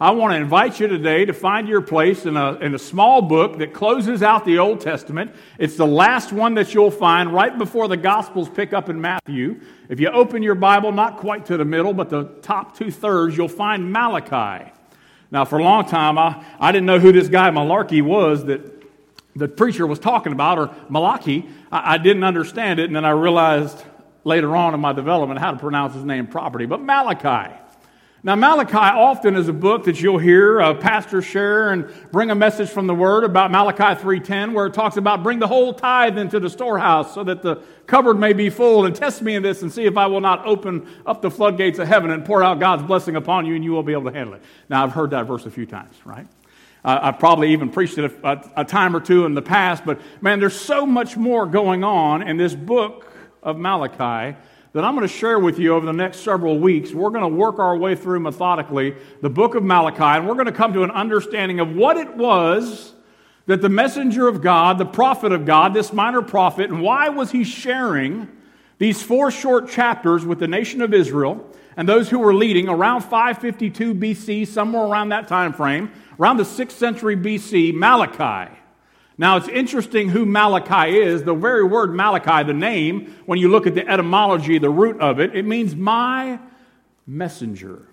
I want to invite you today to find your place in a, in a small book that closes out the Old Testament. It's the last one that you'll find right before the Gospels pick up in Matthew. If you open your Bible, not quite to the middle, but the top two thirds, you'll find Malachi. Now, for a long time, I, I didn't know who this guy Malarkey was that the preacher was talking about, or Malachi. I, I didn't understand it, and then I realized later on in my development how to pronounce his name properly. But Malachi. Now, Malachi often is a book that you'll hear a pastor share and bring a message from the Word about Malachi 3.10 where it talks about bring the whole tithe into the storehouse so that the cupboard may be full and test me in this and see if I will not open up the floodgates of heaven and pour out God's blessing upon you and you will be able to handle it. Now, I've heard that verse a few times, right? Uh, I've probably even preached it a, a, a time or two in the past, but man, there's so much more going on in this book of Malachi that I'm going to share with you over the next several weeks. We're going to work our way through methodically the book of Malachi, and we're going to come to an understanding of what it was that the messenger of God, the prophet of God, this minor prophet, and why was he sharing these four short chapters with the nation of Israel and those who were leading around 552 BC, somewhere around that time frame, around the 6th century BC, Malachi. Now, it's interesting who Malachi is. The very word Malachi, the name, when you look at the etymology, the root of it, it means my messenger.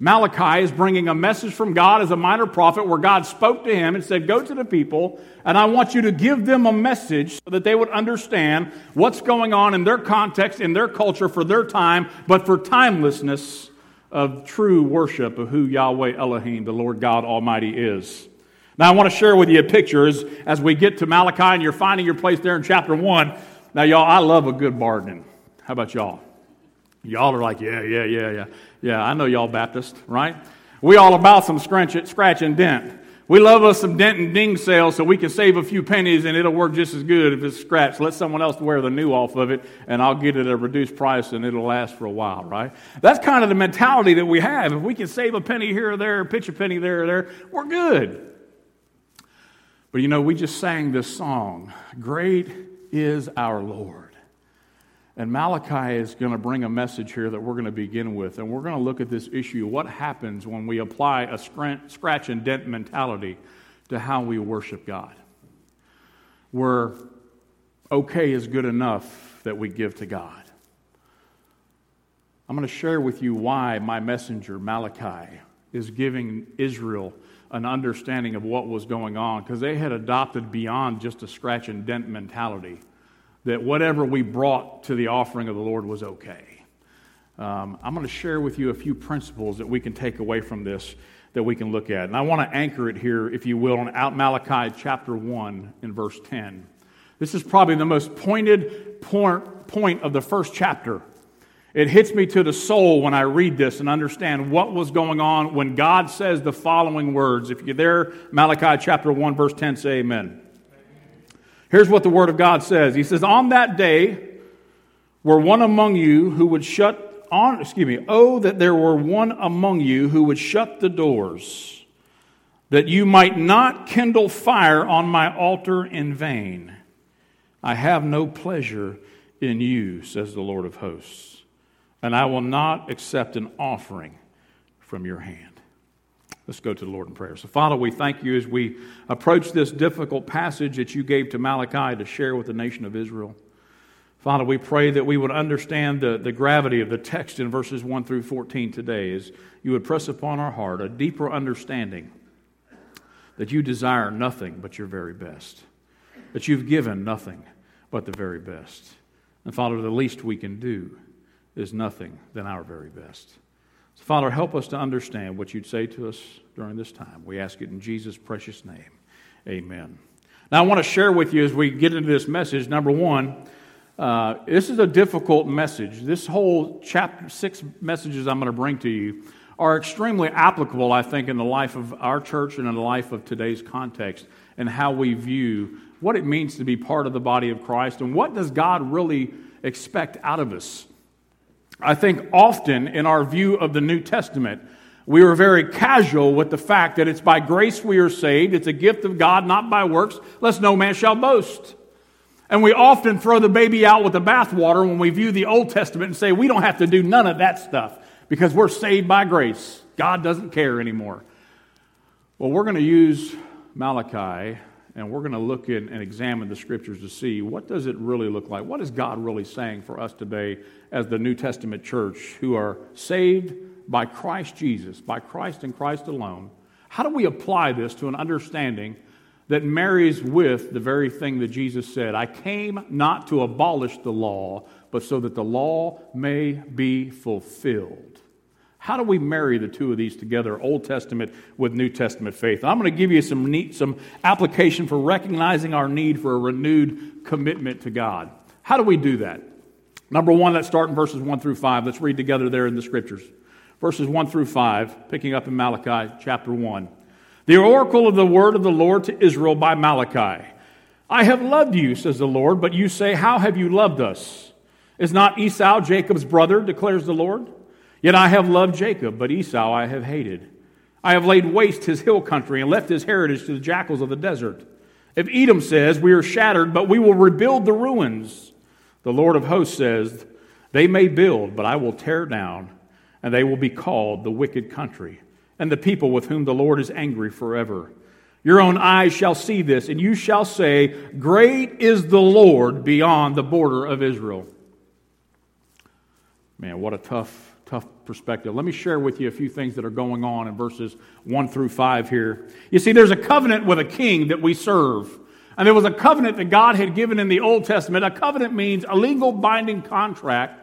Malachi is bringing a message from God as a minor prophet where God spoke to him and said, Go to the people, and I want you to give them a message so that they would understand what's going on in their context, in their culture, for their time, but for timelessness of true worship of who Yahweh Elohim, the Lord God Almighty, is. Now, I want to share with you a picture as, as we get to Malachi and you're finding your place there in chapter 1. Now, y'all, I love a good bargain. How about y'all? Y'all are like, yeah, yeah, yeah, yeah. Yeah, I know y'all Baptist, right? We all about some scratch, scratch and dent. We love us some dent and ding sales so we can save a few pennies and it'll work just as good if it's scratched. Let someone else wear the new off of it and I'll get it at a reduced price and it'll last for a while, right? That's kind of the mentality that we have. If we can save a penny here or there, pitch a penny there or there, we're good. But you know, we just sang this song Great is our Lord. And Malachi is going to bring a message here that we're going to begin with. And we're going to look at this issue what happens when we apply a scratch and dent mentality to how we worship God. Where okay is good enough that we give to God. I'm going to share with you why my messenger, Malachi, is giving Israel an understanding of what was going on because they had adopted beyond just a scratch and dent mentality that whatever we brought to the offering of the Lord was okay. Um, I'm going to share with you a few principles that we can take away from this that we can look at. And I want to anchor it here, if you will, on out Malachi chapter 1 in verse 10. This is probably the most pointed point of the first chapter. It hits me to the soul when I read this and understand what was going on when God says the following words. If you're there, Malachi chapter 1, verse 10, say amen. Here's what the Word of God says He says, On that day were one among you who would shut on, excuse me, oh, that there were one among you who would shut the doors, that you might not kindle fire on my altar in vain. I have no pleasure in you, says the Lord of hosts, and I will not accept an offering from your hand. Let's go to the Lord in prayer. So, Father, we thank you as we approach this difficult passage that you gave to Malachi to share with the nation of Israel. Father, we pray that we would understand the, the gravity of the text in verses 1 through 14 today as you would press upon our heart a deeper understanding that you desire nothing but your very best, that you've given nothing but the very best. And Father, the least we can do is nothing than our very best. So, Father, help us to understand what you'd say to us during this time. We ask it in Jesus' precious name. Amen. Now, I want to share with you as we get into this message. Number one, uh, this is a difficult message. This whole chapter, six messages I'm going to bring to you, are extremely applicable, I think, in the life of our church and in the life of today's context and how we view what it means to be part of the body of Christ and what does God really expect out of us. I think often in our view of the New Testament, we are very casual with the fact that it's by grace we are saved. It's a gift of God, not by works, lest no man shall boast. And we often throw the baby out with the bathwater when we view the Old Testament and say we don't have to do none of that stuff because we're saved by grace. God doesn't care anymore. Well, we're going to use Malachi and we're going to look in and examine the scriptures to see what does it really look like? What is god really saying for us today as the new testament church who are saved by christ jesus by christ and christ alone? How do we apply this to an understanding that marries with the very thing that jesus said i came not to abolish the law but so that the law may be fulfilled how do we marry the two of these together, Old Testament with New Testament faith? I'm going to give you some neat, some application for recognizing our need for a renewed commitment to God. How do we do that? Number one, let's start in verses 1 through 5. Let's read together there in the scriptures. Verses 1 through 5, picking up in Malachi chapter 1. The oracle of the word of the Lord to Israel by Malachi. I have loved you, says the Lord, but you say, How have you loved us? Is not Esau Jacob's brother, declares the Lord? Yet I have loved Jacob, but Esau I have hated. I have laid waste his hill country and left his heritage to the jackals of the desert. If Edom says, We are shattered, but we will rebuild the ruins, the Lord of hosts says, They may build, but I will tear down, and they will be called the wicked country, and the people with whom the Lord is angry forever. Your own eyes shall see this, and you shall say, Great is the Lord beyond the border of Israel. Man, what a tough tough perspective. Let me share with you a few things that are going on in verses 1 through 5 here. You see, there's a covenant with a king that we serve. And there was a covenant that God had given in the Old Testament. A covenant means a legal binding contract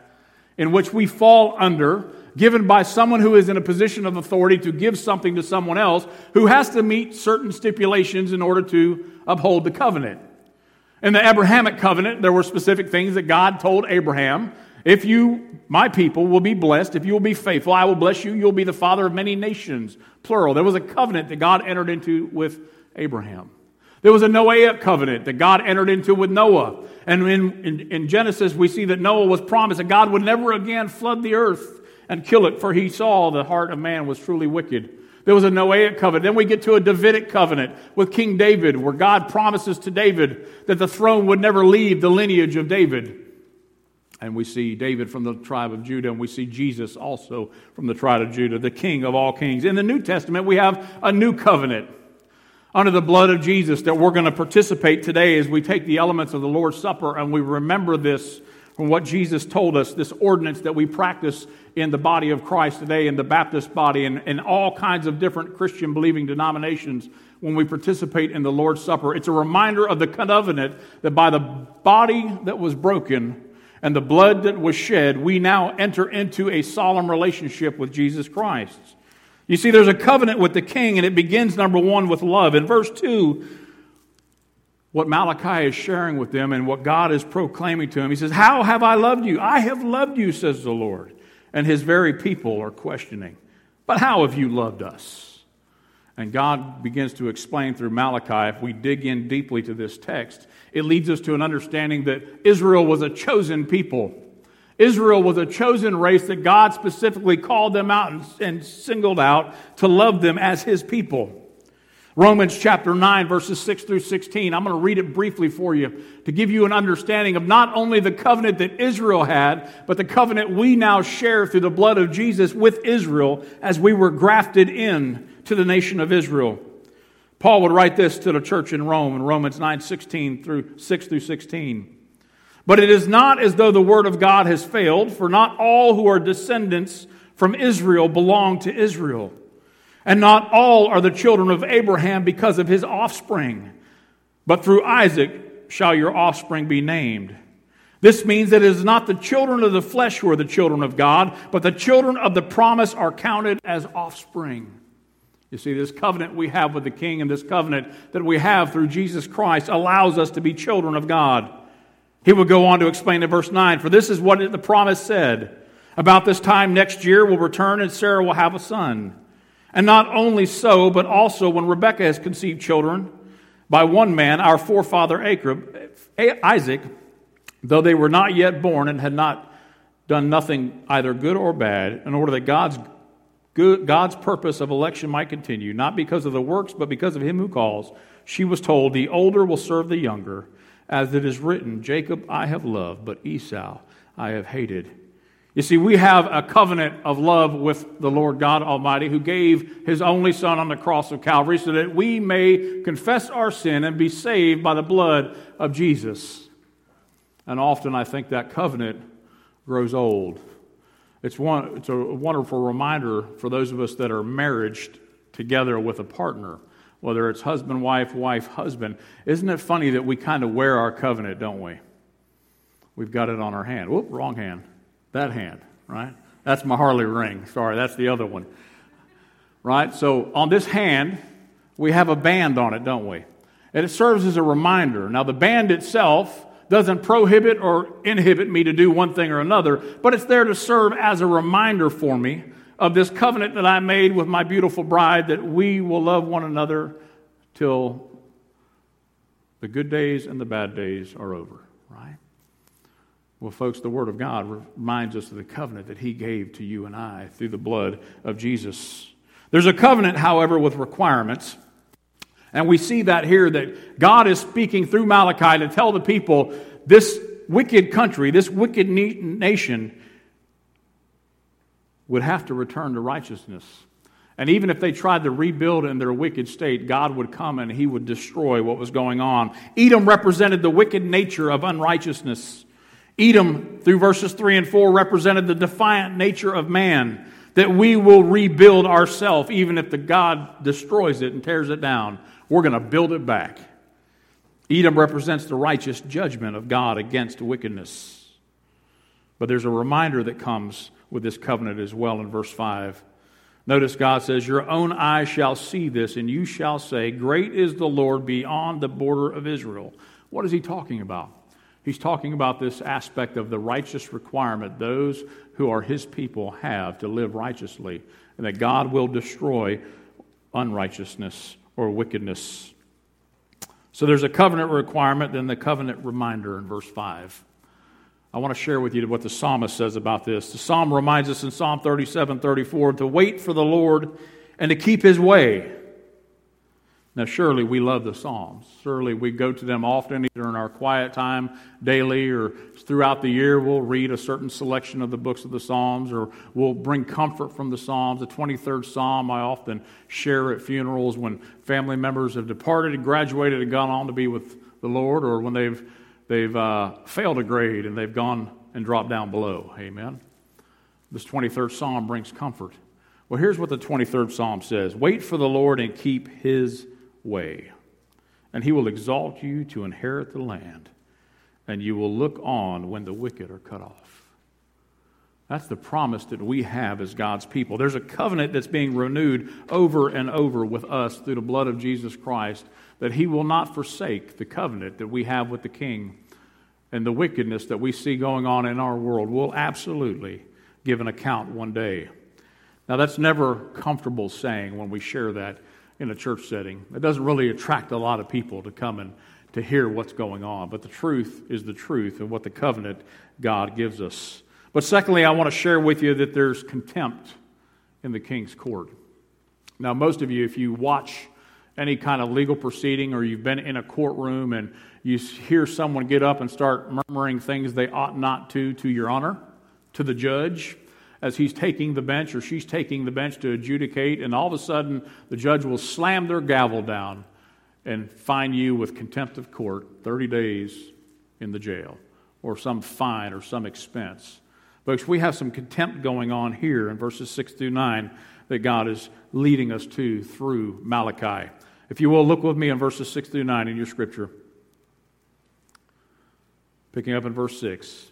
in which we fall under, given by someone who is in a position of authority to give something to someone else who has to meet certain stipulations in order to uphold the covenant. In the Abrahamic covenant, there were specific things that God told Abraham if you, my people, will be blessed, if you will be faithful, I will bless you. You'll be the father of many nations, plural. There was a covenant that God entered into with Abraham. There was a Noahic covenant that God entered into with Noah. And in, in, in, Genesis, we see that Noah was promised that God would never again flood the earth and kill it, for he saw the heart of man was truly wicked. There was a Noahic covenant. Then we get to a Davidic covenant with King David, where God promises to David that the throne would never leave the lineage of David. And we see David from the tribe of Judah, and we see Jesus also from the tribe of Judah, the King of all kings. In the New Testament, we have a new covenant under the blood of Jesus that we're going to participate today as we take the elements of the Lord's Supper and we remember this from what Jesus told us, this ordinance that we practice in the body of Christ today, in the Baptist body, and in all kinds of different Christian believing denominations when we participate in the Lord's Supper. It's a reminder of the covenant that by the body that was broken, and the blood that was shed, we now enter into a solemn relationship with Jesus Christ. You see, there's a covenant with the king, and it begins, number one, with love. In verse 2, what Malachi is sharing with them and what God is proclaiming to him, he says, How have I loved you? I have loved you, says the Lord. And his very people are questioning, But how have you loved us? And God begins to explain through Malachi, if we dig in deeply to this text, it leads us to an understanding that Israel was a chosen people. Israel was a chosen race that God specifically called them out and, and singled out to love them as his people. Romans chapter 9, verses 6 through 16. I'm going to read it briefly for you to give you an understanding of not only the covenant that Israel had, but the covenant we now share through the blood of Jesus with Israel as we were grafted in to the nation of Israel. Paul would write this to the church in Rome in Romans 9 16 through 6 through 16. But it is not as though the word of God has failed, for not all who are descendants from Israel belong to Israel. And not all are the children of Abraham because of his offspring. But through Isaac shall your offspring be named. This means that it is not the children of the flesh who are the children of God, but the children of the promise are counted as offspring. You see, this covenant we have with the King and this covenant that we have through Jesus Christ allows us to be children of God. He would go on to explain in verse 9 For this is what the promise said About this time next year we'll return, and Sarah will have a son. And not only so, but also when Rebekah has conceived children by one man, our forefather Isaac, though they were not yet born and had not done nothing either good or bad, in order that God's God's purpose of election might continue, not because of the works, but because of him who calls. She was told, The older will serve the younger, as it is written, Jacob I have loved, but Esau I have hated. You see, we have a covenant of love with the Lord God Almighty who gave his only Son on the cross of Calvary so that we may confess our sin and be saved by the blood of Jesus. And often I think that covenant grows old. It's, one, it's a wonderful reminder for those of us that are married together with a partner, whether it's husband, wife, wife, husband. Isn't it funny that we kind of wear our covenant, don't we? We've got it on our hand. Whoop, wrong hand. That hand, right? That's my Harley ring. Sorry, that's the other one. Right? So on this hand, we have a band on it, don't we? And it serves as a reminder. Now, the band itself doesn't prohibit or inhibit me to do one thing or another, but it's there to serve as a reminder for me of this covenant that I made with my beautiful bride that we will love one another till the good days and the bad days are over, right? Well, folks, the Word of God reminds us of the covenant that He gave to you and I through the blood of Jesus. There's a covenant, however, with requirements. And we see that here that God is speaking through Malachi to tell the people this wicked country, this wicked nation, would have to return to righteousness. And even if they tried to rebuild in their wicked state, God would come and he would destroy what was going on. Edom represented the wicked nature of unrighteousness. Edom, through verses 3 and 4, represented the defiant nature of man, that we will rebuild ourselves, even if the God destroys it and tears it down. We're going to build it back. Edom represents the righteous judgment of God against wickedness. But there's a reminder that comes with this covenant as well in verse 5. Notice God says, Your own eyes shall see this, and you shall say, Great is the Lord beyond the border of Israel. What is he talking about? He's talking about this aspect of the righteous requirement those who are his people have to live righteously, and that God will destroy unrighteousness or wickedness. So there's a covenant requirement, then the covenant reminder in verse 5. I want to share with you what the psalmist says about this. The psalm reminds us in Psalm 37 34 to wait for the Lord and to keep his way now, surely we love the Psalms. Surely we go to them often, either in our quiet time daily or throughout the year. We'll read a certain selection of the books of the Psalms or we'll bring comfort from the Psalms. The 23rd Psalm I often share at funerals when family members have departed and graduated and gone on to be with the Lord or when they've, they've uh, failed a grade and they've gone and dropped down below. Amen. This 23rd Psalm brings comfort. Well, here's what the 23rd Psalm says Wait for the Lord and keep his way. And he will exalt you to inherit the land, and you will look on when the wicked are cut off. That's the promise that we have as God's people. There's a covenant that's being renewed over and over with us through the blood of Jesus Christ that He will not forsake the covenant that we have with the King. And the wickedness that we see going on in our world will absolutely give an account one day. Now, that's never comfortable saying when we share that in a church setting. It doesn't really attract a lot of people to come and to hear what's going on. But the truth is the truth and what the covenant God gives us. But secondly, I want to share with you that there's contempt in the king's court. Now, most of you, if you watch any kind of legal proceeding or you've been in a courtroom and you hear someone get up and start murmuring things they ought not to to your honor, to the judge, as he's taking the bench or she's taking the bench to adjudicate, and all of a sudden the judge will slam their gavel down and fine you with contempt of court 30 days in the jail or some fine or some expense. Folks, we have some contempt going on here in verses 6 through 9 that God is leading us to through Malachi. If you will, look with me in verses 6 through 9 in your scripture. Picking up in verse 6.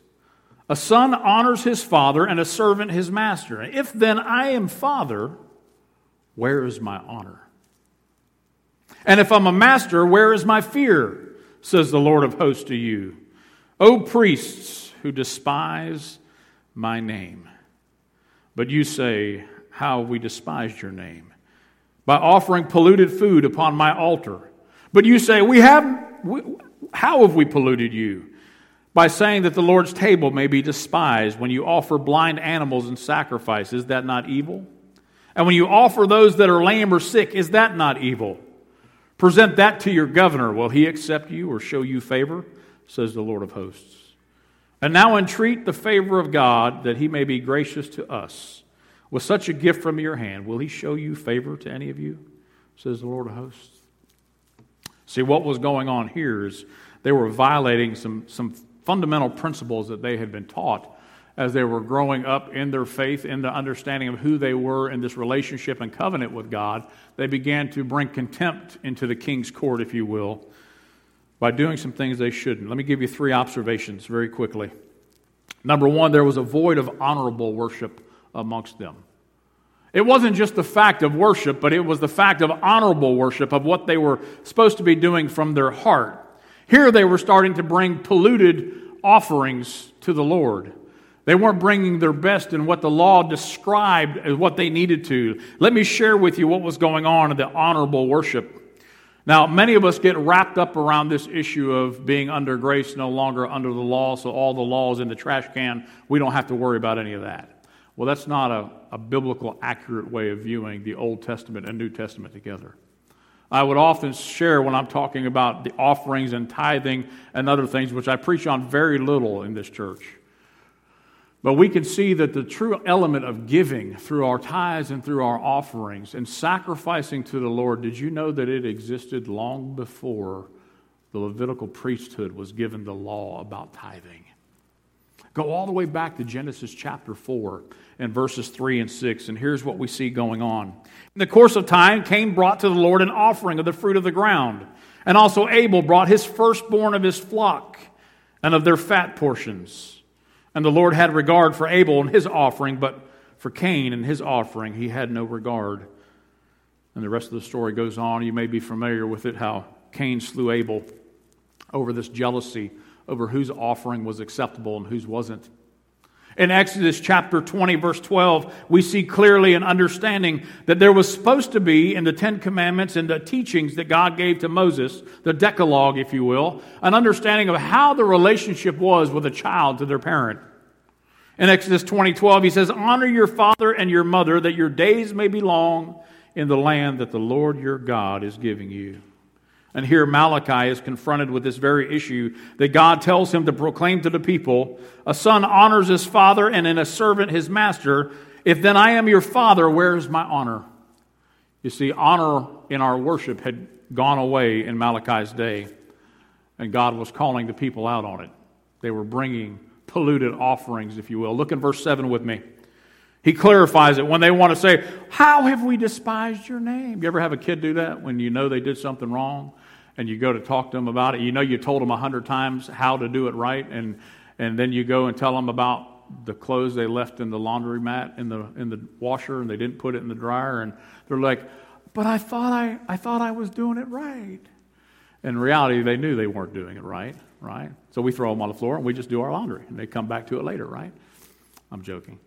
A son honors his father, and a servant his master. If then I am father, where is my honor? And if I'm a master, where is my fear? Says the Lord of hosts to you. O priests who despise my name. But you say, How we despised your name? By offering polluted food upon my altar. But you say, We have, we, how have we polluted you? By saying that the Lord's table may be despised when you offer blind animals and sacrifice. Is that not evil? And when you offer those that are lame or sick, is that not evil? Present that to your governor. Will he accept you or show you favor? Says the Lord of hosts. And now entreat the favor of God that he may be gracious to us. With such a gift from your hand, will he show you favor to any of you? Says the Lord of hosts. See, what was going on here is they were violating some, some fundamental principles that they had been taught as they were growing up in their faith, in the understanding of who they were in this relationship and covenant with God. They began to bring contempt into the king's court, if you will, by doing some things they shouldn't. Let me give you three observations very quickly. Number one, there was a void of honorable worship amongst them. It wasn't just the fact of worship, but it was the fact of honorable worship, of what they were supposed to be doing from their heart. Here they were starting to bring polluted offerings to the Lord. They weren't bringing their best in what the law described as what they needed to. Let me share with you what was going on in the honorable worship. Now, many of us get wrapped up around this issue of being under grace, no longer under the law, so all the laws in the trash can. We don't have to worry about any of that. Well, that's not a, a biblical, accurate way of viewing the Old Testament and New Testament together. I would often share when I'm talking about the offerings and tithing and other things, which I preach on very little in this church. But we can see that the true element of giving through our tithes and through our offerings and sacrificing to the Lord, did you know that it existed long before the Levitical priesthood was given the law about tithing? Go all the way back to Genesis chapter 4 and verses 3 and 6, and here's what we see going on. In the course of time, Cain brought to the Lord an offering of the fruit of the ground, and also Abel brought his firstborn of his flock and of their fat portions. And the Lord had regard for Abel and his offering, but for Cain and his offering he had no regard. And the rest of the story goes on. You may be familiar with it how Cain slew Abel over this jealousy over whose offering was acceptable and whose wasn't. In Exodus chapter 20, verse 12, we see clearly an understanding that there was supposed to be in the Ten Commandments and the teachings that God gave to Moses, the Decalogue, if you will, an understanding of how the relationship was with a child to their parent. In Exodus 20, 12, he says, Honor your father and your mother, that your days may be long in the land that the Lord your God is giving you. And here Malachi is confronted with this very issue that God tells him to proclaim to the people A son honors his father, and in a servant his master. If then I am your father, where is my honor? You see, honor in our worship had gone away in Malachi's day, and God was calling the people out on it. They were bringing polluted offerings, if you will. Look in verse 7 with me. He clarifies it when they want to say, How have we despised your name? You ever have a kid do that when you know they did something wrong? And you go to talk to them about it. You know, you told them a hundred times how to do it right, and, and then you go and tell them about the clothes they left in the laundry mat in the, in the washer and they didn't put it in the dryer, and they're like, but I thought I, I thought I was doing it right. In reality, they knew they weren't doing it right, right? So we throw them on the floor and we just do our laundry, and they come back to it later, right? I'm joking.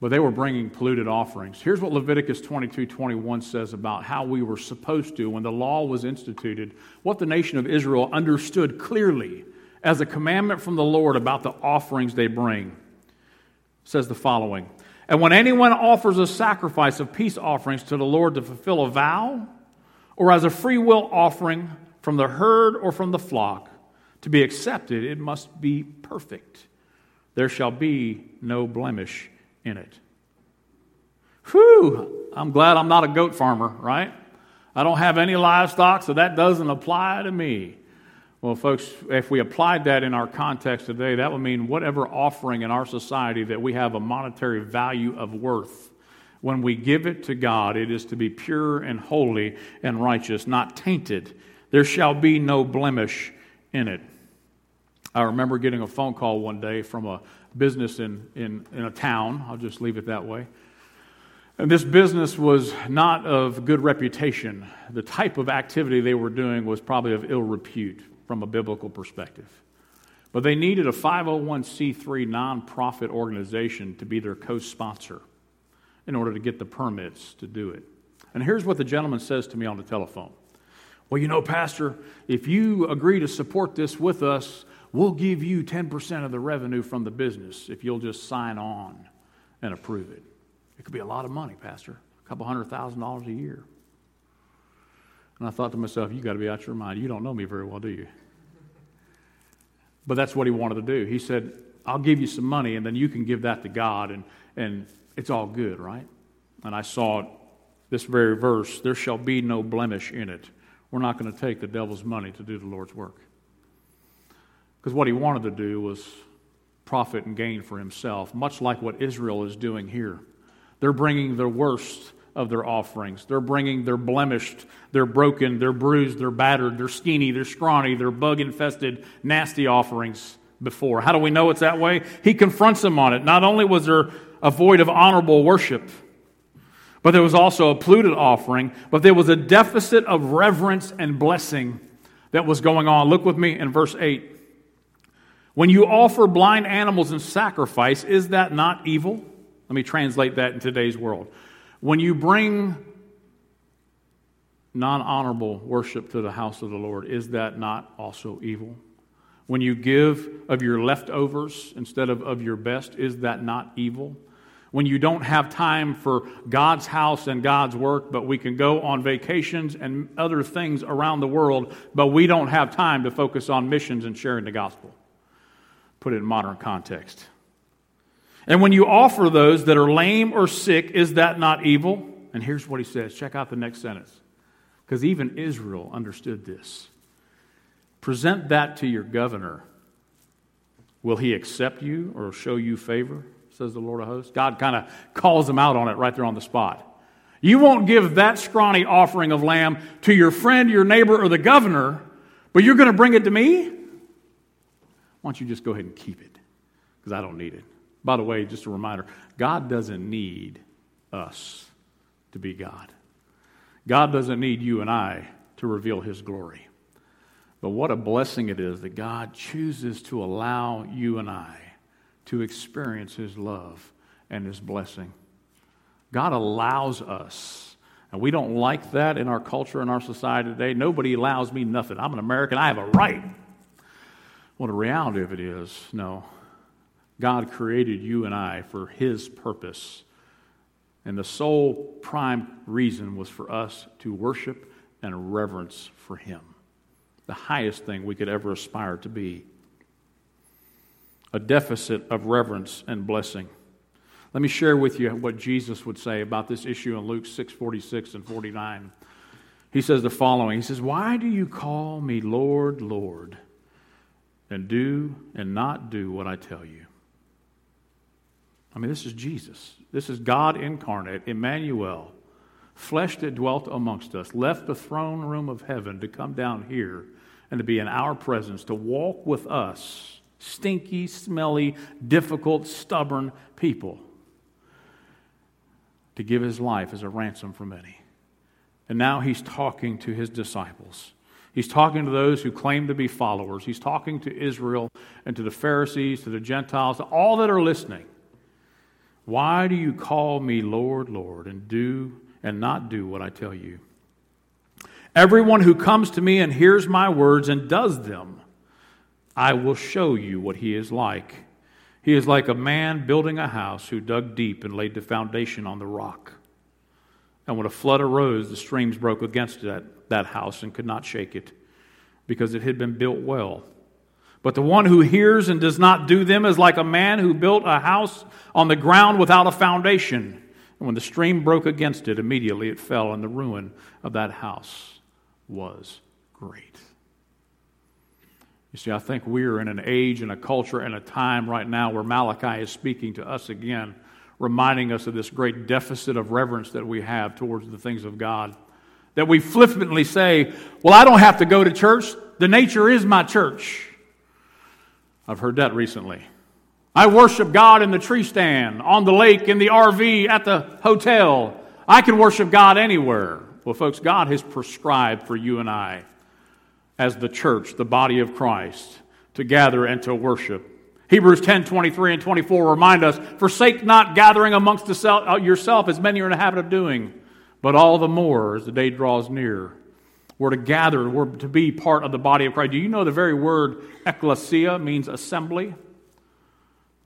But they were bringing polluted offerings. Here's what Leviticus 22 21 says about how we were supposed to, when the law was instituted, what the nation of Israel understood clearly as a commandment from the Lord about the offerings they bring. It says the following And when anyone offers a sacrifice of peace offerings to the Lord to fulfill a vow, or as a free will offering from the herd or from the flock, to be accepted, it must be perfect. There shall be no blemish in it. Whew, I'm glad I'm not a goat farmer, right? I don't have any livestock, so that doesn't apply to me. Well, folks, if we applied that in our context today, that would mean whatever offering in our society that we have a monetary value of worth, when we give it to God, it is to be pure and holy and righteous, not tainted. There shall be no blemish in it. I remember getting a phone call one day from a business in, in, in a town. I'll just leave it that way. And this business was not of good reputation. The type of activity they were doing was probably of ill repute from a biblical perspective. But they needed a 501c3 nonprofit organization to be their co sponsor in order to get the permits to do it. And here's what the gentleman says to me on the telephone Well, you know, Pastor, if you agree to support this with us, we'll give you 10% of the revenue from the business if you'll just sign on and approve it. It could be a lot of money, Pastor, a couple hundred thousand dollars a year. And I thought to myself, you got to be out your mind. You don't know me very well, do you? But that's what he wanted to do. He said, I'll give you some money, and then you can give that to God, and, and it's all good, right? And I saw this very verse there shall be no blemish in it. We're not going to take the devil's money to do the Lord's work. Because what he wanted to do was profit and gain for himself, much like what Israel is doing here. They're bringing the worst of their offerings. They're bringing their blemished, they're broken, they're bruised, they're battered, they're skinny, they're scrawny, they're bug infested, nasty offerings before. How do we know it's that way? He confronts them on it. Not only was there a void of honorable worship, but there was also a polluted offering, but there was a deficit of reverence and blessing that was going on. Look with me in verse 8. When you offer blind animals in sacrifice, is that not evil? Let me translate that in today's world. When you bring non honorable worship to the house of the Lord, is that not also evil? When you give of your leftovers instead of of your best, is that not evil? When you don't have time for God's house and God's work, but we can go on vacations and other things around the world, but we don't have time to focus on missions and sharing the gospel. Put it in modern context. And when you offer those that are lame or sick, is that not evil? And here's what he says. Check out the next sentence. Because even Israel understood this. Present that to your governor. Will he accept you or show you favor? Says the Lord of hosts. God kind of calls them out on it right there on the spot. You won't give that scrawny offering of lamb to your friend, your neighbor, or the governor, but you're going to bring it to me? Why don't you just go ahead and keep it? Because I don't need it. By the way, just a reminder God doesn't need us to be God. God doesn't need you and I to reveal his glory. But what a blessing it is that God chooses to allow you and I to experience His love and His blessing. God allows us. And we don't like that in our culture and our society today. Nobody allows me nothing. I'm an American. I have a right. Well, the reality of it is no. God created you and I for His purpose. And the sole prime reason was for us to worship and reverence for Him the highest thing we could ever aspire to be a deficit of reverence and blessing. Let me share with you what Jesus would say about this issue in Luke 6 46 and 49. He says the following He says, Why do you call me Lord, Lord, and do and not do what I tell you? I mean, this is Jesus. This is God incarnate, Emmanuel, flesh that dwelt amongst us, left the throne room of heaven to come down here and to be in our presence, to walk with us, stinky, smelly, difficult, stubborn people, to give his life as a ransom for many. And now he's talking to his disciples. He's talking to those who claim to be followers. He's talking to Israel and to the Pharisees, to the Gentiles, to all that are listening. Why do you call me Lord, Lord, and do and not do what I tell you? Everyone who comes to me and hears my words and does them, I will show you what he is like. He is like a man building a house who dug deep and laid the foundation on the rock. And when a flood arose, the streams broke against that, that house and could not shake it, because it had been built well. But the one who hears and does not do them is like a man who built a house on the ground without a foundation. And when the stream broke against it, immediately it fell, and the ruin of that house was great. You see, I think we are in an age and a culture and a time right now where Malachi is speaking to us again, reminding us of this great deficit of reverence that we have towards the things of God. That we flippantly say, Well, I don't have to go to church. The nature is my church. I've heard that recently. I worship God in the tree stand, on the lake, in the RV, at the hotel. I can worship God anywhere. Well, folks, God has prescribed for you and I, as the church, the body of Christ, to gather and to worship. Hebrews 10 23 and 24 remind us forsake not gathering amongst uh, yourself as many are in the habit of doing, but all the more as the day draws near. We're to gather, we're to be part of the body of Christ. Do you know the very word ecclesia means assembly?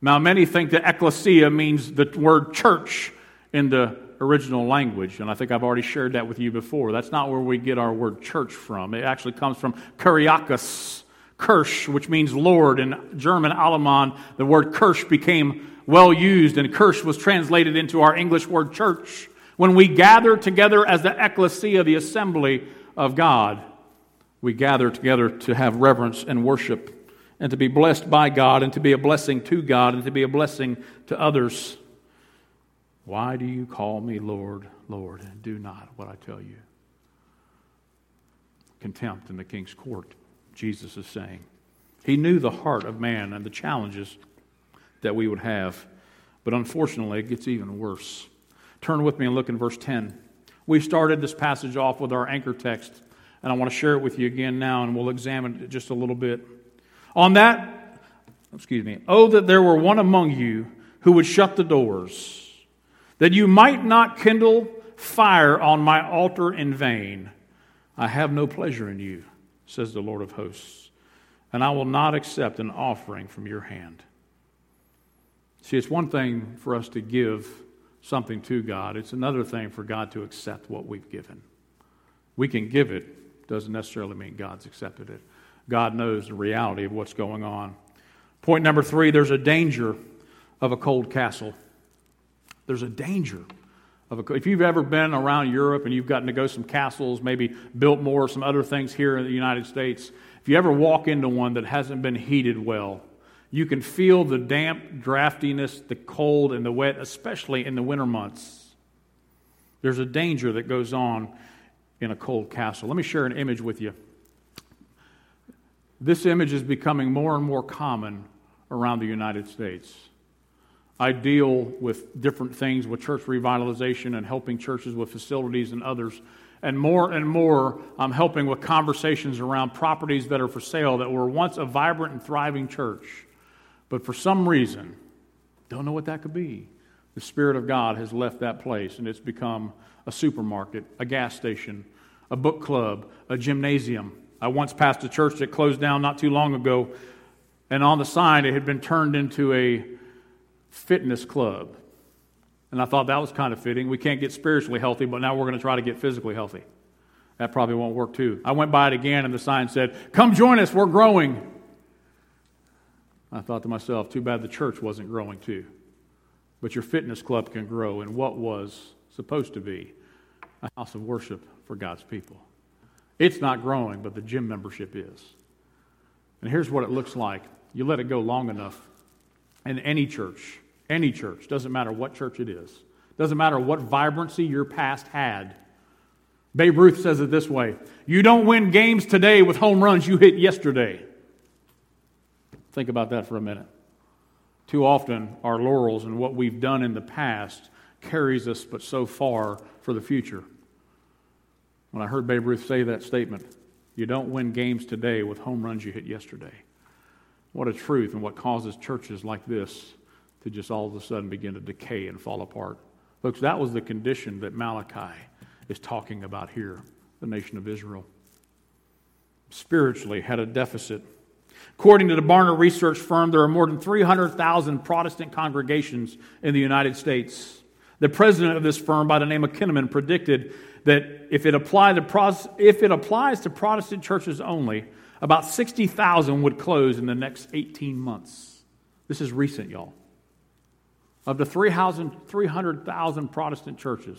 Now, many think that ecclesia means the word church in the original language, and I think I've already shared that with you before. That's not where we get our word church from. It actually comes from kuriakos. Kirsch, which means Lord. In German, Alemann, the word Kirsch became well used, and Kirsch was translated into our English word church. When we gather together as the ecclesia, the assembly of God, we gather together to have reverence and worship and to be blessed by God and to be a blessing to God and to be a blessing to others. Why do you call me Lord, Lord, and do not what I tell you? Contempt in the king's court, Jesus is saying. He knew the heart of man and the challenges that we would have. But unfortunately, it gets even worse. Turn with me and look in verse 10. We started this passage off with our anchor text, and I want to share it with you again now, and we'll examine it just a little bit. On that, excuse me, oh, that there were one among you who would shut the doors, that you might not kindle fire on my altar in vain. I have no pleasure in you, says the Lord of hosts, and I will not accept an offering from your hand. See, it's one thing for us to give something to God, it's another thing for God to accept what we've given. We can give it, doesn't necessarily mean God's accepted it. God knows the reality of what's going on. Point number three there's a danger of a cold castle. There's a danger of a. If you've ever been around Europe and you've gotten to go some castles, maybe built more, some other things here in the United States, if you ever walk into one that hasn't been heated well, you can feel the damp, draftiness, the cold, and the wet, especially in the winter months. There's a danger that goes on in a cold castle. Let me share an image with you. This image is becoming more and more common around the United States. I deal with different things with church revitalization and helping churches with facilities and others. And more and more, I'm helping with conversations around properties that are for sale that were once a vibrant and thriving church but for some reason, don't know what that could be, the Spirit of God has left that place and it's become a supermarket, a gas station, a book club, a gymnasium. I once passed a church that closed down not too long ago, and on the sign it had been turned into a fitness club. And I thought that was kind of fitting. We can't get spiritually healthy, but now we're going to try to get physically healthy. That probably won't work too. I went by it again, and the sign said, Come join us, we're growing. I thought to myself, too bad the church wasn't growing too. But your fitness club can grow in what was supposed to be a house of worship for God's people. It's not growing, but the gym membership is. And here's what it looks like you let it go long enough, in any church, any church, doesn't matter what church it is, doesn't matter what vibrancy your past had. Babe Ruth says it this way You don't win games today with home runs you hit yesterday. Think about that for a minute. Too often, our laurels and what we've done in the past carries us but so far for the future. When I heard Babe Ruth say that statement, you don't win games today with home runs you hit yesterday. What a truth, and what causes churches like this to just all of a sudden begin to decay and fall apart. Folks, that was the condition that Malachi is talking about here, the nation of Israel. Spiritually, had a deficit According to the Barna research firm, there are more than 300,000 Protestant congregations in the United States. The president of this firm, by the name of Kinnaman, predicted that if it, applied to, if it applies to Protestant churches only, about 60,000 would close in the next 18 months. This is recent, y'all. Of the 300,000 Protestant churches,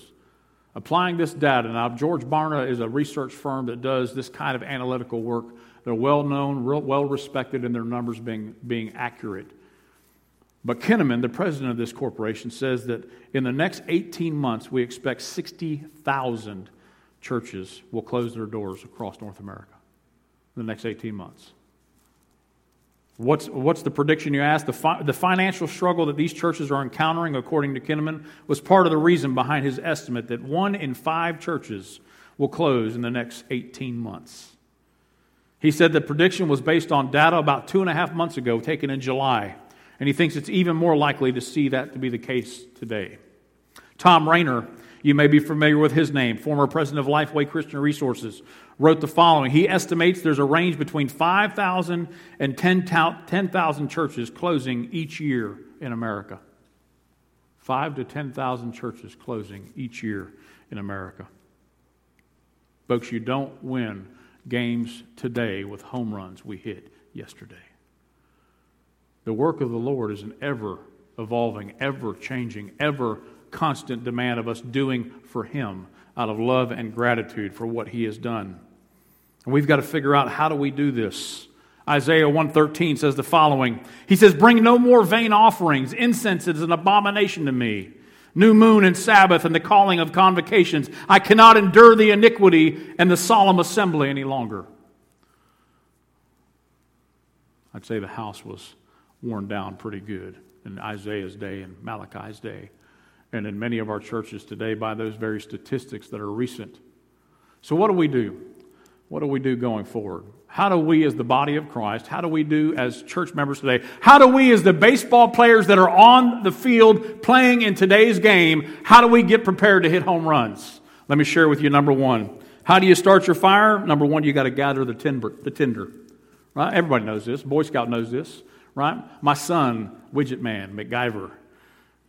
applying this data, now George Barna is a research firm that does this kind of analytical work they're well known, well respected in their numbers being, being accurate. But Kinnaman, the president of this corporation, says that in the next 18 months, we expect 60,000 churches will close their doors across North America in the next 18 months. What's, what's the prediction you asked? The, fi- the financial struggle that these churches are encountering, according to Kinnaman, was part of the reason behind his estimate that one in five churches will close in the next 18 months. He said the prediction was based on data about two and a half months ago, taken in July, and he thinks it's even more likely to see that to be the case today. Thom Rainer, you may be familiar with his name, former president of Lifeway Christian Resources, wrote the following. He estimates there's a range between 5,000 and 10,000 churches closing each year in America. 5 to 10,000 churches closing each year in America. Folks, you don't win games today with home runs we hit yesterday. The work of the Lord is an ever evolving, ever changing, ever constant demand of us doing for Him out of love and gratitude for what He has done. And we've got to figure out how do we do this. Isaiah 113 says the following. He says, Bring no more vain offerings. Incense is an abomination to me. New moon and Sabbath and the calling of convocations. I cannot endure the iniquity and the solemn assembly any longer. I'd say the house was worn down pretty good in Isaiah's day and Malachi's day, and in many of our churches today by those very statistics that are recent. So, what do we do? What do we do going forward? How do we, as the body of Christ, how do we do as church members today? How do we, as the baseball players that are on the field playing in today's game, how do we get prepared to hit home runs? Let me share with you number one. How do you start your fire? Number one, you got to gather the tinder, the tinder. Right? Everybody knows this. Boy Scout knows this. Right? My son, Widget Man, MacGyver,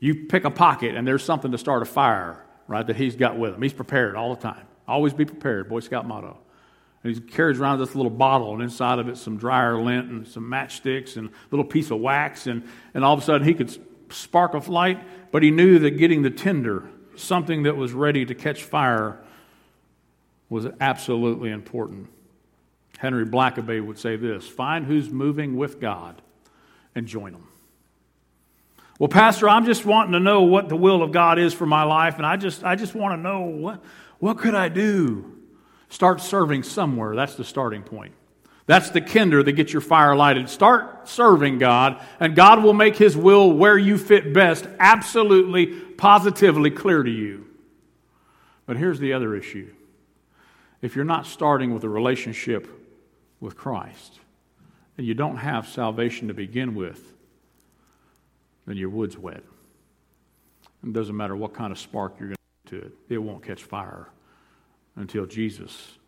you pick a pocket and there's something to start a fire, right, that he's got with him. He's prepared all the time. Always be prepared, Boy Scout motto. And he carries around this little bottle, and inside of it, some dryer lint and some matchsticks and a little piece of wax. And, and all of a sudden, he could spark a light, but he knew that getting the tinder, something that was ready to catch fire, was absolutely important. Henry Blackaby would say this Find who's moving with God and join them. Well, Pastor, I'm just wanting to know what the will of God is for my life, and I just, I just want to know what, what could I do? Start serving somewhere. That's the starting point. That's the kinder that gets your fire lighted. Start serving God, and God will make His will where you fit best absolutely, positively clear to you. But here's the other issue if you're not starting with a relationship with Christ, and you don't have salvation to begin with, then your wood's wet. It doesn't matter what kind of spark you're going to to it, it won't catch fire until Jesus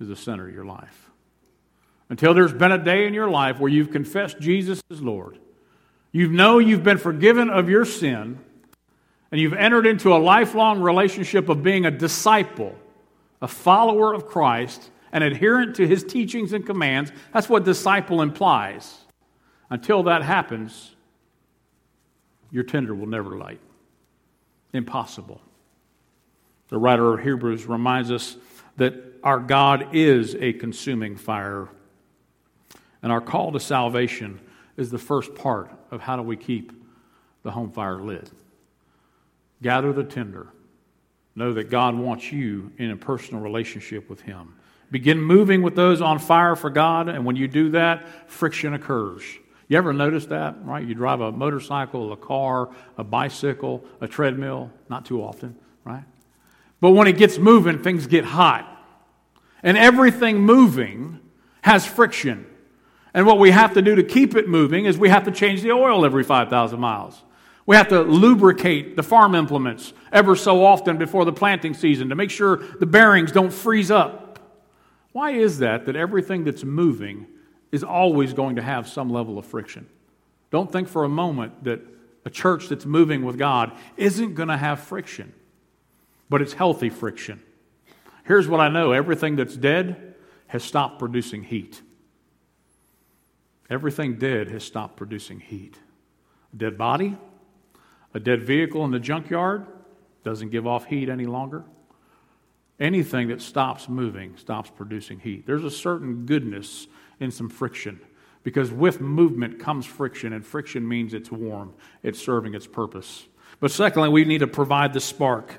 is the center of your life. Until there's been a day in your life where you've confessed Jesus as Lord. You know you've been forgiven of your sin, and you've entered into a lifelong relationship of being a disciple, a follower of Christ, an adherent to his teachings and commands. That's what disciple implies. Until that happens, your tinder will never light. Impossible. The writer of Hebrews reminds us that our God is a consuming fire. And our call to salvation is the first part of how do we keep the home fire lit. Gather the tinder. Know that God wants you in a personal relationship with Him. Begin moving with those on fire for God, and when you do that, friction occurs. You ever notice that, right? You drive a motorcycle, a car, a bicycle, a treadmill, not too often, right? But when it gets moving, things get hot. And everything moving has friction. And what we have to do to keep it moving is we have to change the oil every 5,000 miles. We have to lubricate the farm implements ever so often before the planting season to make sure the bearings don't freeze up. Why is that that everything that's moving is always going to have some level of friction? Don't think for a moment that a church that's moving with God isn't going to have friction but it's healthy friction. Here's what I know everything that's dead has stopped producing heat. Everything dead has stopped producing heat. A dead body, a dead vehicle in the junkyard doesn't give off heat any longer. Anything that stops moving stops producing heat. There's a certain goodness in some friction because with movement comes friction, and friction means it's warm, it's serving its purpose. But secondly, we need to provide the spark.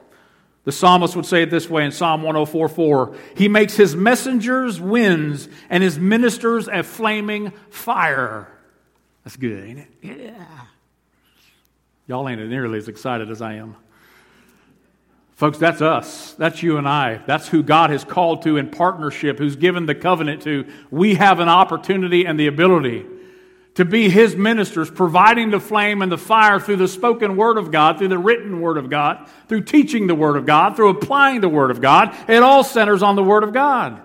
The psalmist would say it this way in Psalm 104:4. He makes his messengers winds and his ministers a flaming fire. That's good, ain't it? Yeah. Y'all ain't nearly as excited as I am. Folks, that's us. That's you and I. That's who God has called to in partnership, who's given the covenant to. We have an opportunity and the ability to be his ministers, providing the flame and the fire through the spoken word of God, through the written word of God, through teaching the word of God, through applying the word of God. It all centers on the word of God.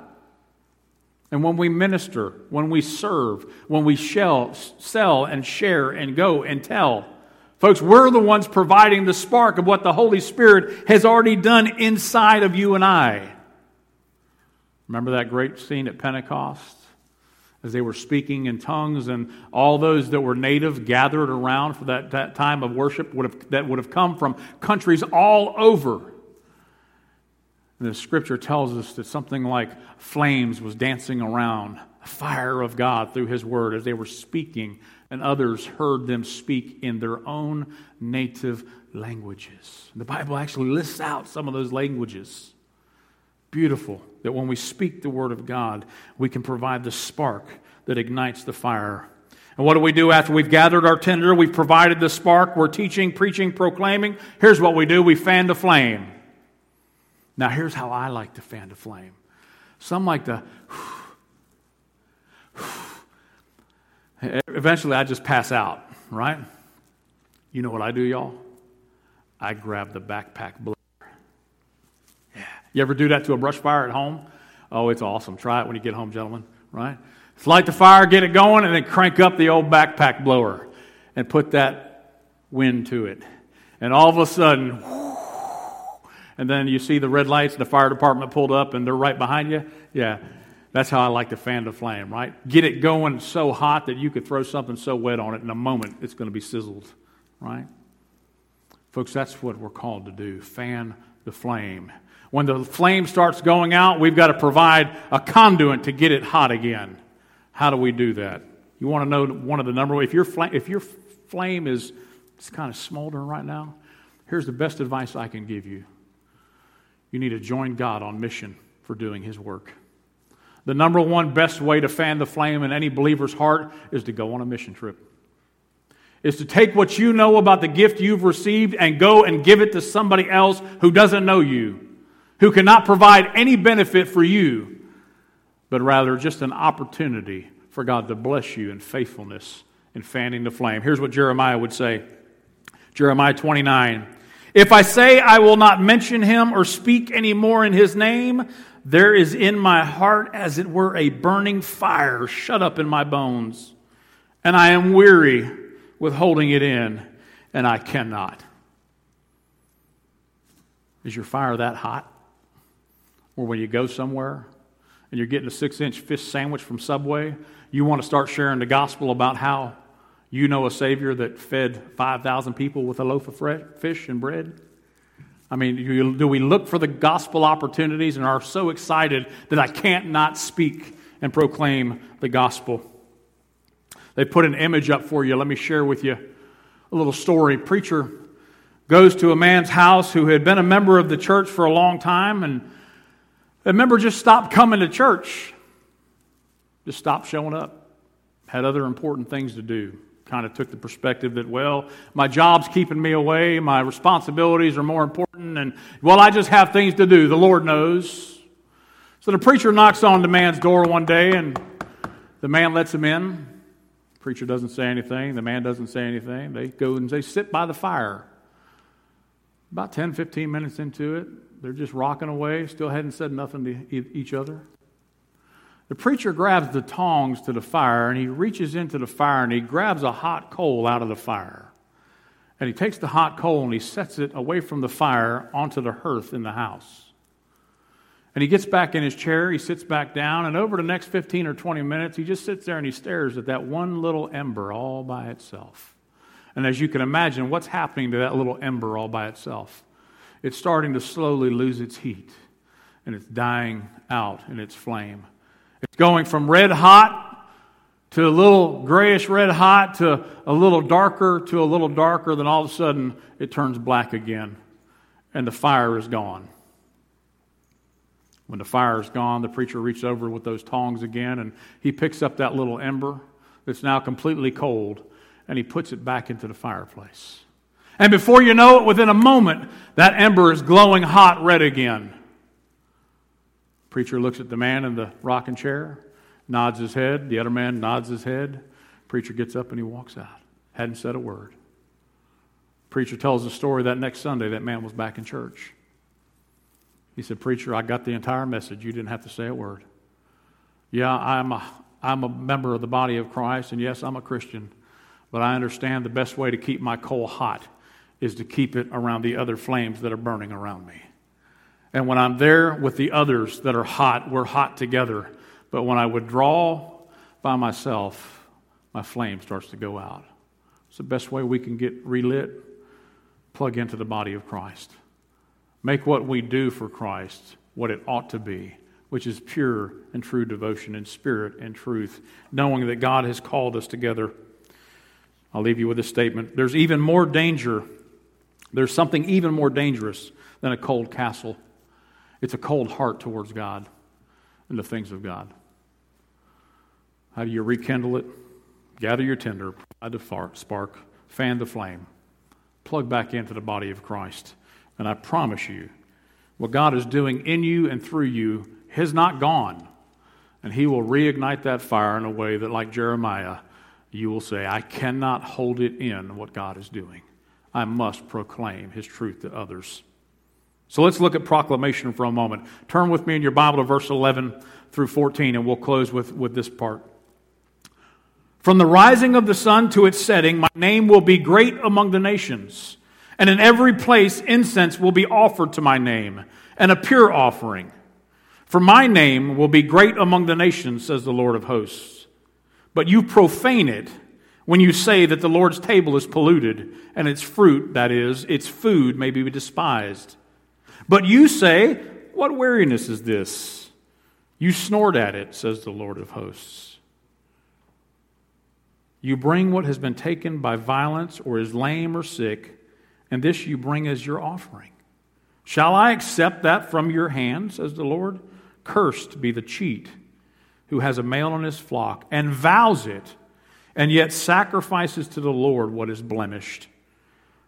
And when we minister, when we serve, when we shall, sell and share and go and tell, folks, we're the ones providing the spark of what the Holy Spirit has already done inside of you and I. Remember that great scene at Pentecost? as they were speaking in tongues, and all those that were native gathered around for that, that time of worship would have, that would have come from countries all over. And the scripture tells us that something like flames was dancing around, a fire of God through his word as they were speaking, and others heard them speak in their own native languages. The Bible actually lists out some of those languages. Beautiful that when we speak the word of God, we can provide the spark that ignites the fire. And what do we do after we've gathered our tinder? We've provided the spark. We're teaching, preaching, proclaiming. Here's what we do we fan the flame. Now, here's how I like to fan the flame. Some like to. Eventually, I just pass out, right? You know what I do, y'all? I grab the backpack blower. Yeah. You ever do that to a brush fire at home? Oh, it's awesome. Try it when you get home, gentlemen, right? Light the fire, get it going, and then crank up the old backpack blower and put that wind to it. And all of a sudden, and then you see the red lights, the fire department pulled up, and they're right behind you. Yeah, that's how I like to fan the flame, right? Get it going so hot that you could throw something so wet on it in a moment it's going to be sizzled, right? Folks, that's what we're called to do fan the flame. When the flame starts going out, we've got to provide a conduit to get it hot again. How do we do that? You want to know one of the number if your if your flame is it's kind of smoldering right now, here's the best advice I can give you. You need to join God on mission for doing his work. The number one best way to fan the flame in any believer's heart is to go on a mission trip is to take what you know about the gift you've received and go and give it to somebody else who doesn't know you, who cannot provide any benefit for you, but rather just an opportunity for God to bless you in faithfulness in fanning the flame. Here's what Jeremiah would say Jeremiah 29. If I say I will not mention him or speak any more in his name, there is in my heart as it were a burning fire shut up in my bones, and I am weary with holding it in, and I cannot. Is your fire that hot? Or when you go somewhere and you're getting a six inch fish sandwich from Subway, you want to start sharing the gospel about how you know a Savior that fed 5,000 people with a loaf of fish and bread? I mean, do we look for the gospel opportunities and are so excited that I can't not speak and proclaim the gospel? They put an image up for you. Let me share with you a little story. Preacher goes to a man's house who had been a member of the church for a long time, and the member just stopped coming to church, just stopped showing up, had other important things to do. Kind of took the perspective that, well, my job's keeping me away, my responsibilities are more important, and, well, I just have things to do. The Lord knows. So the preacher knocks on the man's door one day, and the man lets him in. The Preacher doesn't say anything. The man doesn't say anything. They go and they sit by the fire. About 10, 15 minutes into it, they're just rocking away, still hadn't said nothing to each other. The preacher grabs the tongs to the fire and he reaches into the fire and he grabs a hot coal out of the fire. And he takes the hot coal and he sets it away from the fire onto the hearth in the house. And he gets back in his chair, he sits back down, and over the next 15 or 20 minutes, he just sits there and he stares at that one little ember all by itself. And as you can imagine, what's happening to that little ember all by itself? It's starting to slowly lose its heat, and it's dying out in its flame. It's going from red hot to a little grayish red hot to a little darker to a little darker, then all of a sudden it turns black again, and the fire is gone. When the fire is gone, the preacher reaches over with those tongs again and he picks up that little ember that's now completely cold and he puts it back into the fireplace. And before you know it, within a moment, that ember is glowing hot red again. Preacher looks at the man in the rocking chair, nods his head. The other man nods his head. Preacher gets up and he walks out. Hadn't said a word. Preacher tells the story that next Sunday that man was back in church. He said, Preacher, I got the entire message. You didn't have to say a word. Yeah, I'm a, I'm a member of the body of Christ, and yes, I'm a Christian, but I understand the best way to keep my coal hot is to keep it around the other flames that are burning around me. And when I'm there with the others that are hot, we're hot together. But when I withdraw by myself, my flame starts to go out. It's the best way we can get relit. Plug into the body of Christ. Make what we do for Christ what it ought to be, which is pure and true devotion in spirit and truth, knowing that God has called us together. I'll leave you with this statement. There's even more danger, there's something even more dangerous than a cold castle. It's a cold heart towards God and the things of God. How do you rekindle it? Gather your tinder, provide the spark, fan the flame, plug back into the body of Christ. And I promise you, what God is doing in you and through you has not gone. And He will reignite that fire in a way that, like Jeremiah, you will say, I cannot hold it in what God is doing. I must proclaim His truth to others. So let's look at proclamation for a moment. Turn with me in your Bible to verse 11 through 14, and we'll close with, with this part. From the rising of the sun to its setting, my name will be great among the nations. And in every place, incense will be offered to my name, and a pure offering. For my name will be great among the nations, says the Lord of hosts. But you profane it when you say that the Lord's table is polluted, and its fruit, that is, its food, may be despised. But you say, What weariness is this? You snort at it, says the Lord of hosts. You bring what has been taken by violence or is lame or sick, and this you bring as your offering. Shall I accept that from your hand, says the Lord? Cursed be the cheat who has a male on his flock and vows it, and yet sacrifices to the Lord what is blemished.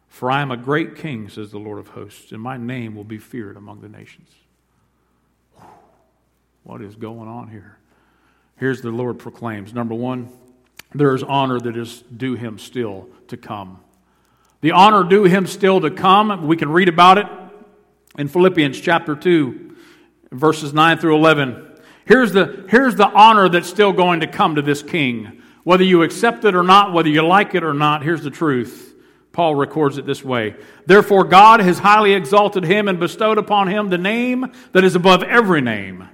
For I am a great king, says the Lord of hosts, and my name will be feared among the nations. What is going on here? Here's the Lord proclaims. Number one, there is honor that is due him still to come. The honor due him still to come. We can read about it in Philippians chapter 2, verses 9 through 11. Here's the, here's the honor that's still going to come to this king. Whether you accept it or not, whether you like it or not, here's the truth. Paul records it this way Therefore, God has highly exalted him and bestowed upon him the name that is above every name,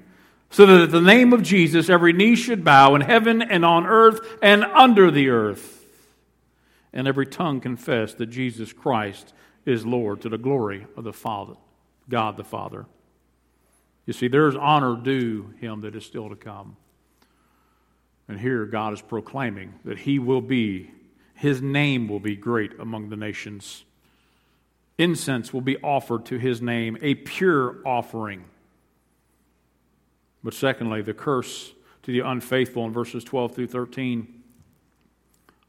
so that at the name of Jesus every knee should bow in heaven and on earth and under the earth, and every tongue confess that Jesus Christ is Lord to the glory of the Father, God the Father. You see, there's honor due him that is still to come. And here God is proclaiming that he will be his name will be great among the nations. Incense will be offered to his name, a pure offering. But secondly, the curse to the unfaithful in verses 12 through 13.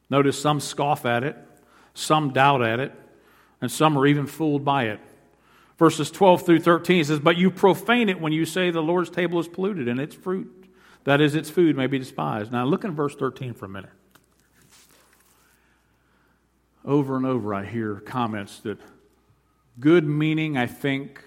Notice some scoff at it, some doubt at it, and some are even fooled by it. Verses 12 through 13 says, But you profane it when you say the Lord's table is polluted and its fruit, that is, its food, may be despised. Now look in verse 13 for a minute over and over I hear comments that good meaning, I think,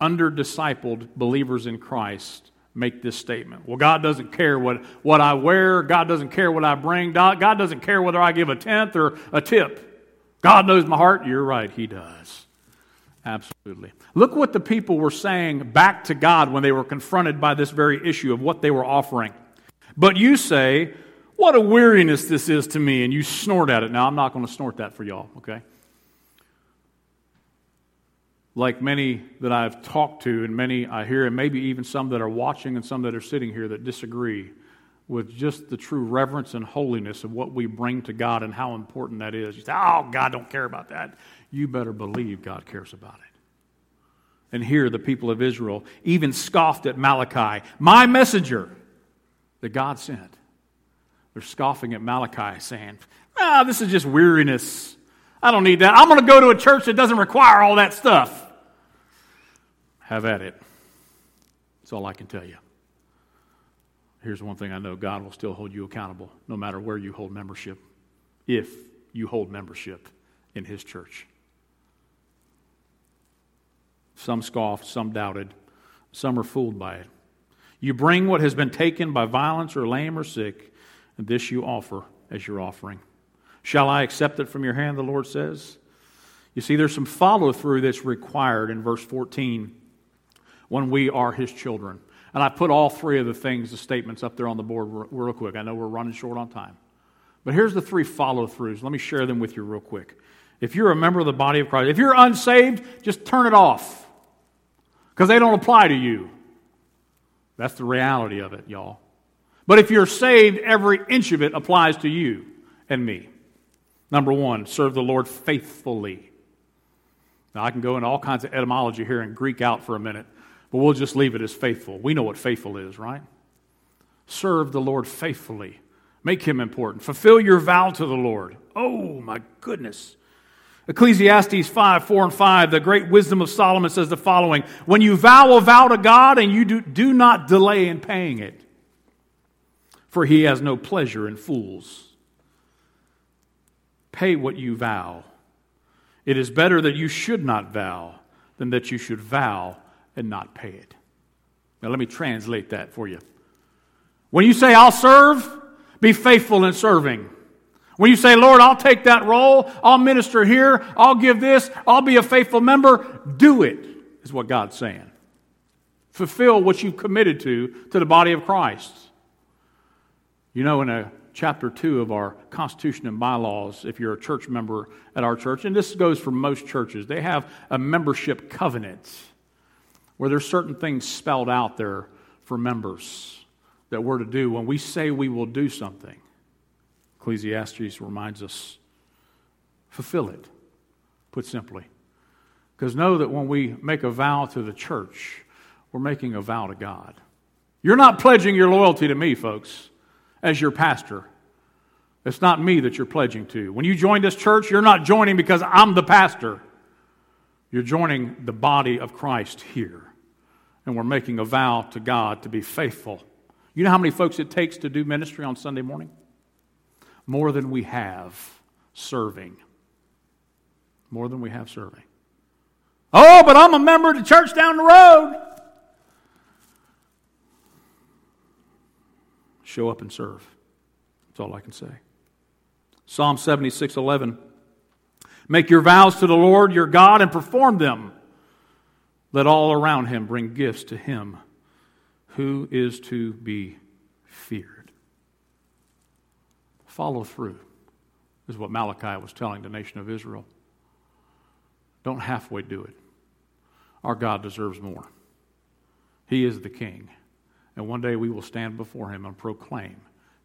under discipled believers in Christ make this statement. Well, God doesn't care what, what I wear, God doesn't care what I bring, God doesn't care whether I give a tenth or a tip. God knows my heart. You're right, He does. Absolutely. Look what the people were saying back to God when they were confronted by this very issue of what they were offering. But you say, what a weariness this is to me. And you snort at it. Now, I'm not going to snort that for y'all, okay? Like many that I've talked to, and many I hear, and maybe even some that are watching and some that are sitting here that disagree with just the true reverence and holiness of what we bring to God and how important that is. You say, oh, God don't care about that. You better believe God cares about it. And here, the people of Israel even scoffed at Malachi, my messenger that God sent. They're scoffing at Malachi, saying, Ah, this is just weariness. I don't need that. I'm going to go to a church that doesn't require all that stuff. Have at it. That's all I can tell you. Here's one thing I know God will still hold you accountable no matter where you hold membership, if you hold membership in His church. Some scoffed, some doubted, some are fooled by it. You bring what has been taken by violence or lame or sick and this you offer as your offering. Shall I accept it from your hand, the Lord says? You see, there's some follow through that's required in verse 14 when we are his children. And I put all three of the things, the statements up there on the board real quick. I know we're running short on time. But here's the three follow throughs. Let me share them with you real quick. If you're a member of the body of Christ, if you're unsaved, just turn it off because they don't apply to you. That's the reality of it, y'all. But if you're saved, every inch of it applies to you and me. Number one, serve the Lord faithfully. Now, I can go into all kinds of etymology here and Greek out for a minute, but we'll just leave it as faithful. We know what faithful is, right? Serve the Lord faithfully. Make him important. Fulfill your vow to the Lord. Oh, my goodness. Ecclesiastes 5, 4 and 5, the great wisdom of Solomon says the following When you vow a vow to God and you do, do not delay in paying it, for he has no pleasure in fools. Pay what you vow. It is better that you should not vow than that you should vow and not pay it. Now, let me translate that for you. When you say, I'll serve, be faithful in serving. When you say, Lord, I'll take that role, I'll minister here, I'll give this, I'll be a faithful member, do it, is what God's saying. Fulfill what you've committed to to the body of Christ. You know, in a chapter 2 of our Constitution and bylaws, if you're a church member at our church, and this goes for most churches, they have a membership covenant where there's certain things spelled out there for members that we're to do when we say we will do something. Ecclesiastes reminds us fulfill it, put simply. Because know that when we make a vow to the church, we're making a vow to God. You're not pledging your loyalty to me, folks, as your pastor. It's not me that you're pledging to. When you join this church, you're not joining because I'm the pastor. You're joining the body of Christ here. And we're making a vow to God to be faithful. You know how many folks it takes to do ministry on Sunday morning? more than we have serving. More than we have serving. Oh, but I'm a member of the church down the road. Show up and serve. That's all I can say. Psalm 76 11. Make your vows to the Lord your God and perform them. Let all around him bring gifts to him who is to be feared. Follow through, is what Malachi was telling the nation of Israel. Don't halfway do it. Our God deserves more. He is the king. And one day we will stand before him and proclaim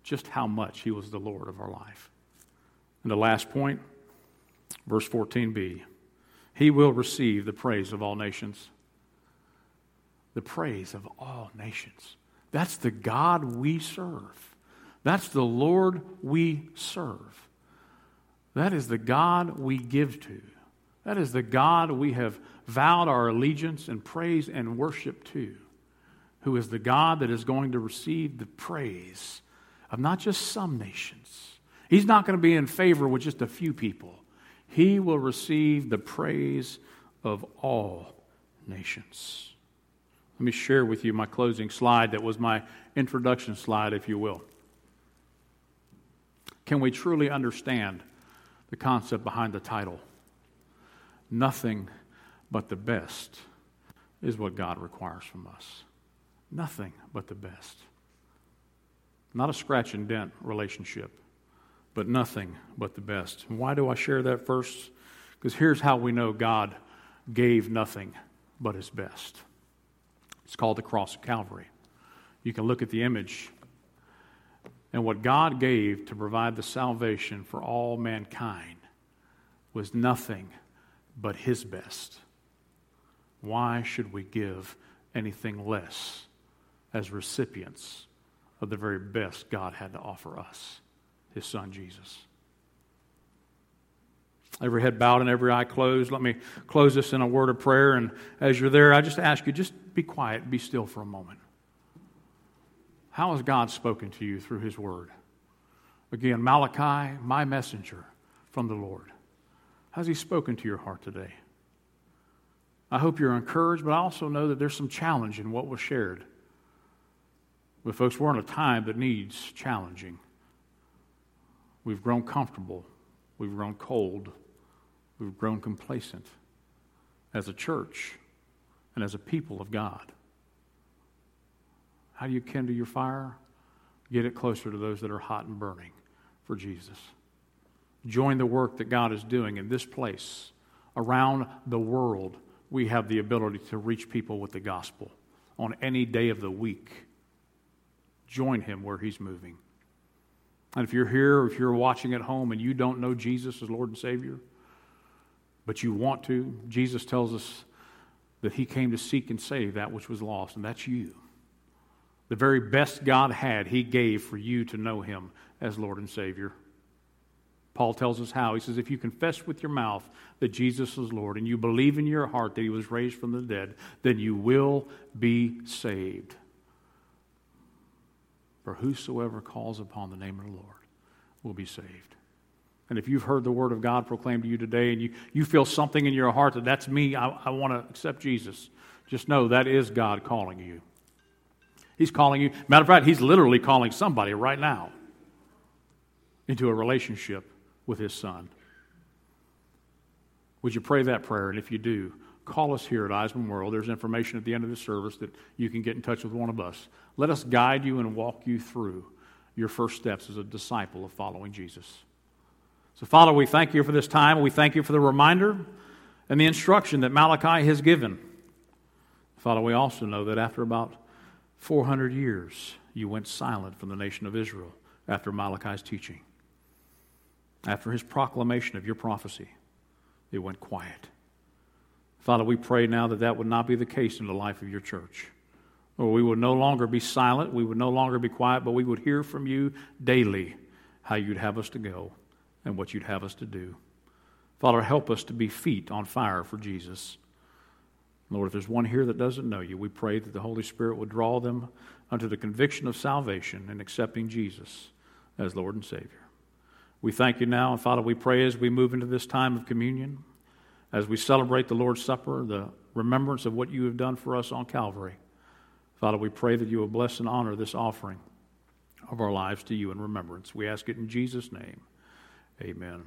just how much he was the Lord of our life. And the last point, verse 14b He will receive the praise of all nations. The praise of all nations. That's the God we serve. That's the Lord we serve. That is the God we give to. That is the God we have vowed our allegiance and praise and worship to, who is the God that is going to receive the praise of not just some nations. He's not going to be in favor with just a few people. He will receive the praise of all nations. Let me share with you my closing slide that was my introduction slide, if you will. Can we truly understand the concept behind the title? Nothing but the best is what God requires from us. Nothing but the best. Not a scratch and dent relationship, but nothing but the best. And why do I share that first? Because here's how we know God gave nothing but his best. It's called the cross of Calvary. You can look at the image and what God gave to provide the salvation for all mankind was nothing but His best. Why should we give anything less as recipients of the very best God had to offer us, His Son Jesus? Every head bowed and every eye closed. Let me close this in a word of prayer. And as you're there, I just ask you, just be quiet, be still for a moment. How has God spoken to you through His Word? Again, Malachi, my messenger from the Lord. How's He spoken to your heart today? I hope you're encouraged, but I also know that there's some challenge in what was shared. But, folks, we're in a time that needs challenging. We've grown comfortable, we've grown cold, we've grown complacent as a church and as a people of God. How do you kindle your fire? Get it closer to those that are hot and burning for Jesus. Join the work that God is doing in this place. Around the world, we have the ability to reach people with the gospel on any day of the week. Join Him where He's moving. And if you're here, if you're watching at home and you don't know Jesus as Lord and Savior, but you want to, Jesus tells us that He came to seek and save that which was lost, and that's you. The very best God had, He gave for you to know Him as Lord and Savior. Paul tells us how. He says, If you confess with your mouth that Jesus is Lord and you believe in your heart that He was raised from the dead, then you will be saved. For whosoever calls upon the name of the Lord will be saved. And if you've heard the word of God proclaimed to you today and you, you feel something in your heart that that's me, I, I want to accept Jesus, just know that is God calling you. He's calling you. Matter of fact, he's literally calling somebody right now into a relationship with his son. Would you pray that prayer? And if you do, call us here at Eyes Memorial. There's information at the end of the service that you can get in touch with one of us. Let us guide you and walk you through your first steps as a disciple of following Jesus. So, Father, we thank you for this time. We thank you for the reminder and the instruction that Malachi has given. Father, we also know that after about 400 years, you went silent from the nation of Israel after Malachi's teaching. After his proclamation of your prophecy, it went quiet. Father, we pray now that that would not be the case in the life of your church. Or we would no longer be silent, we would no longer be quiet, but we would hear from you daily how you'd have us to go and what you'd have us to do. Father, help us to be feet on fire for Jesus. Lord, if there's one here that doesn't know you, we pray that the Holy Spirit would draw them unto the conviction of salvation and accepting Jesus as Lord and Savior. We thank you now, and Father, we pray as we move into this time of communion, as we celebrate the Lord's Supper, the remembrance of what you have done for us on Calvary. Father, we pray that you will bless and honor this offering of our lives to you in remembrance. We ask it in Jesus' name. Amen.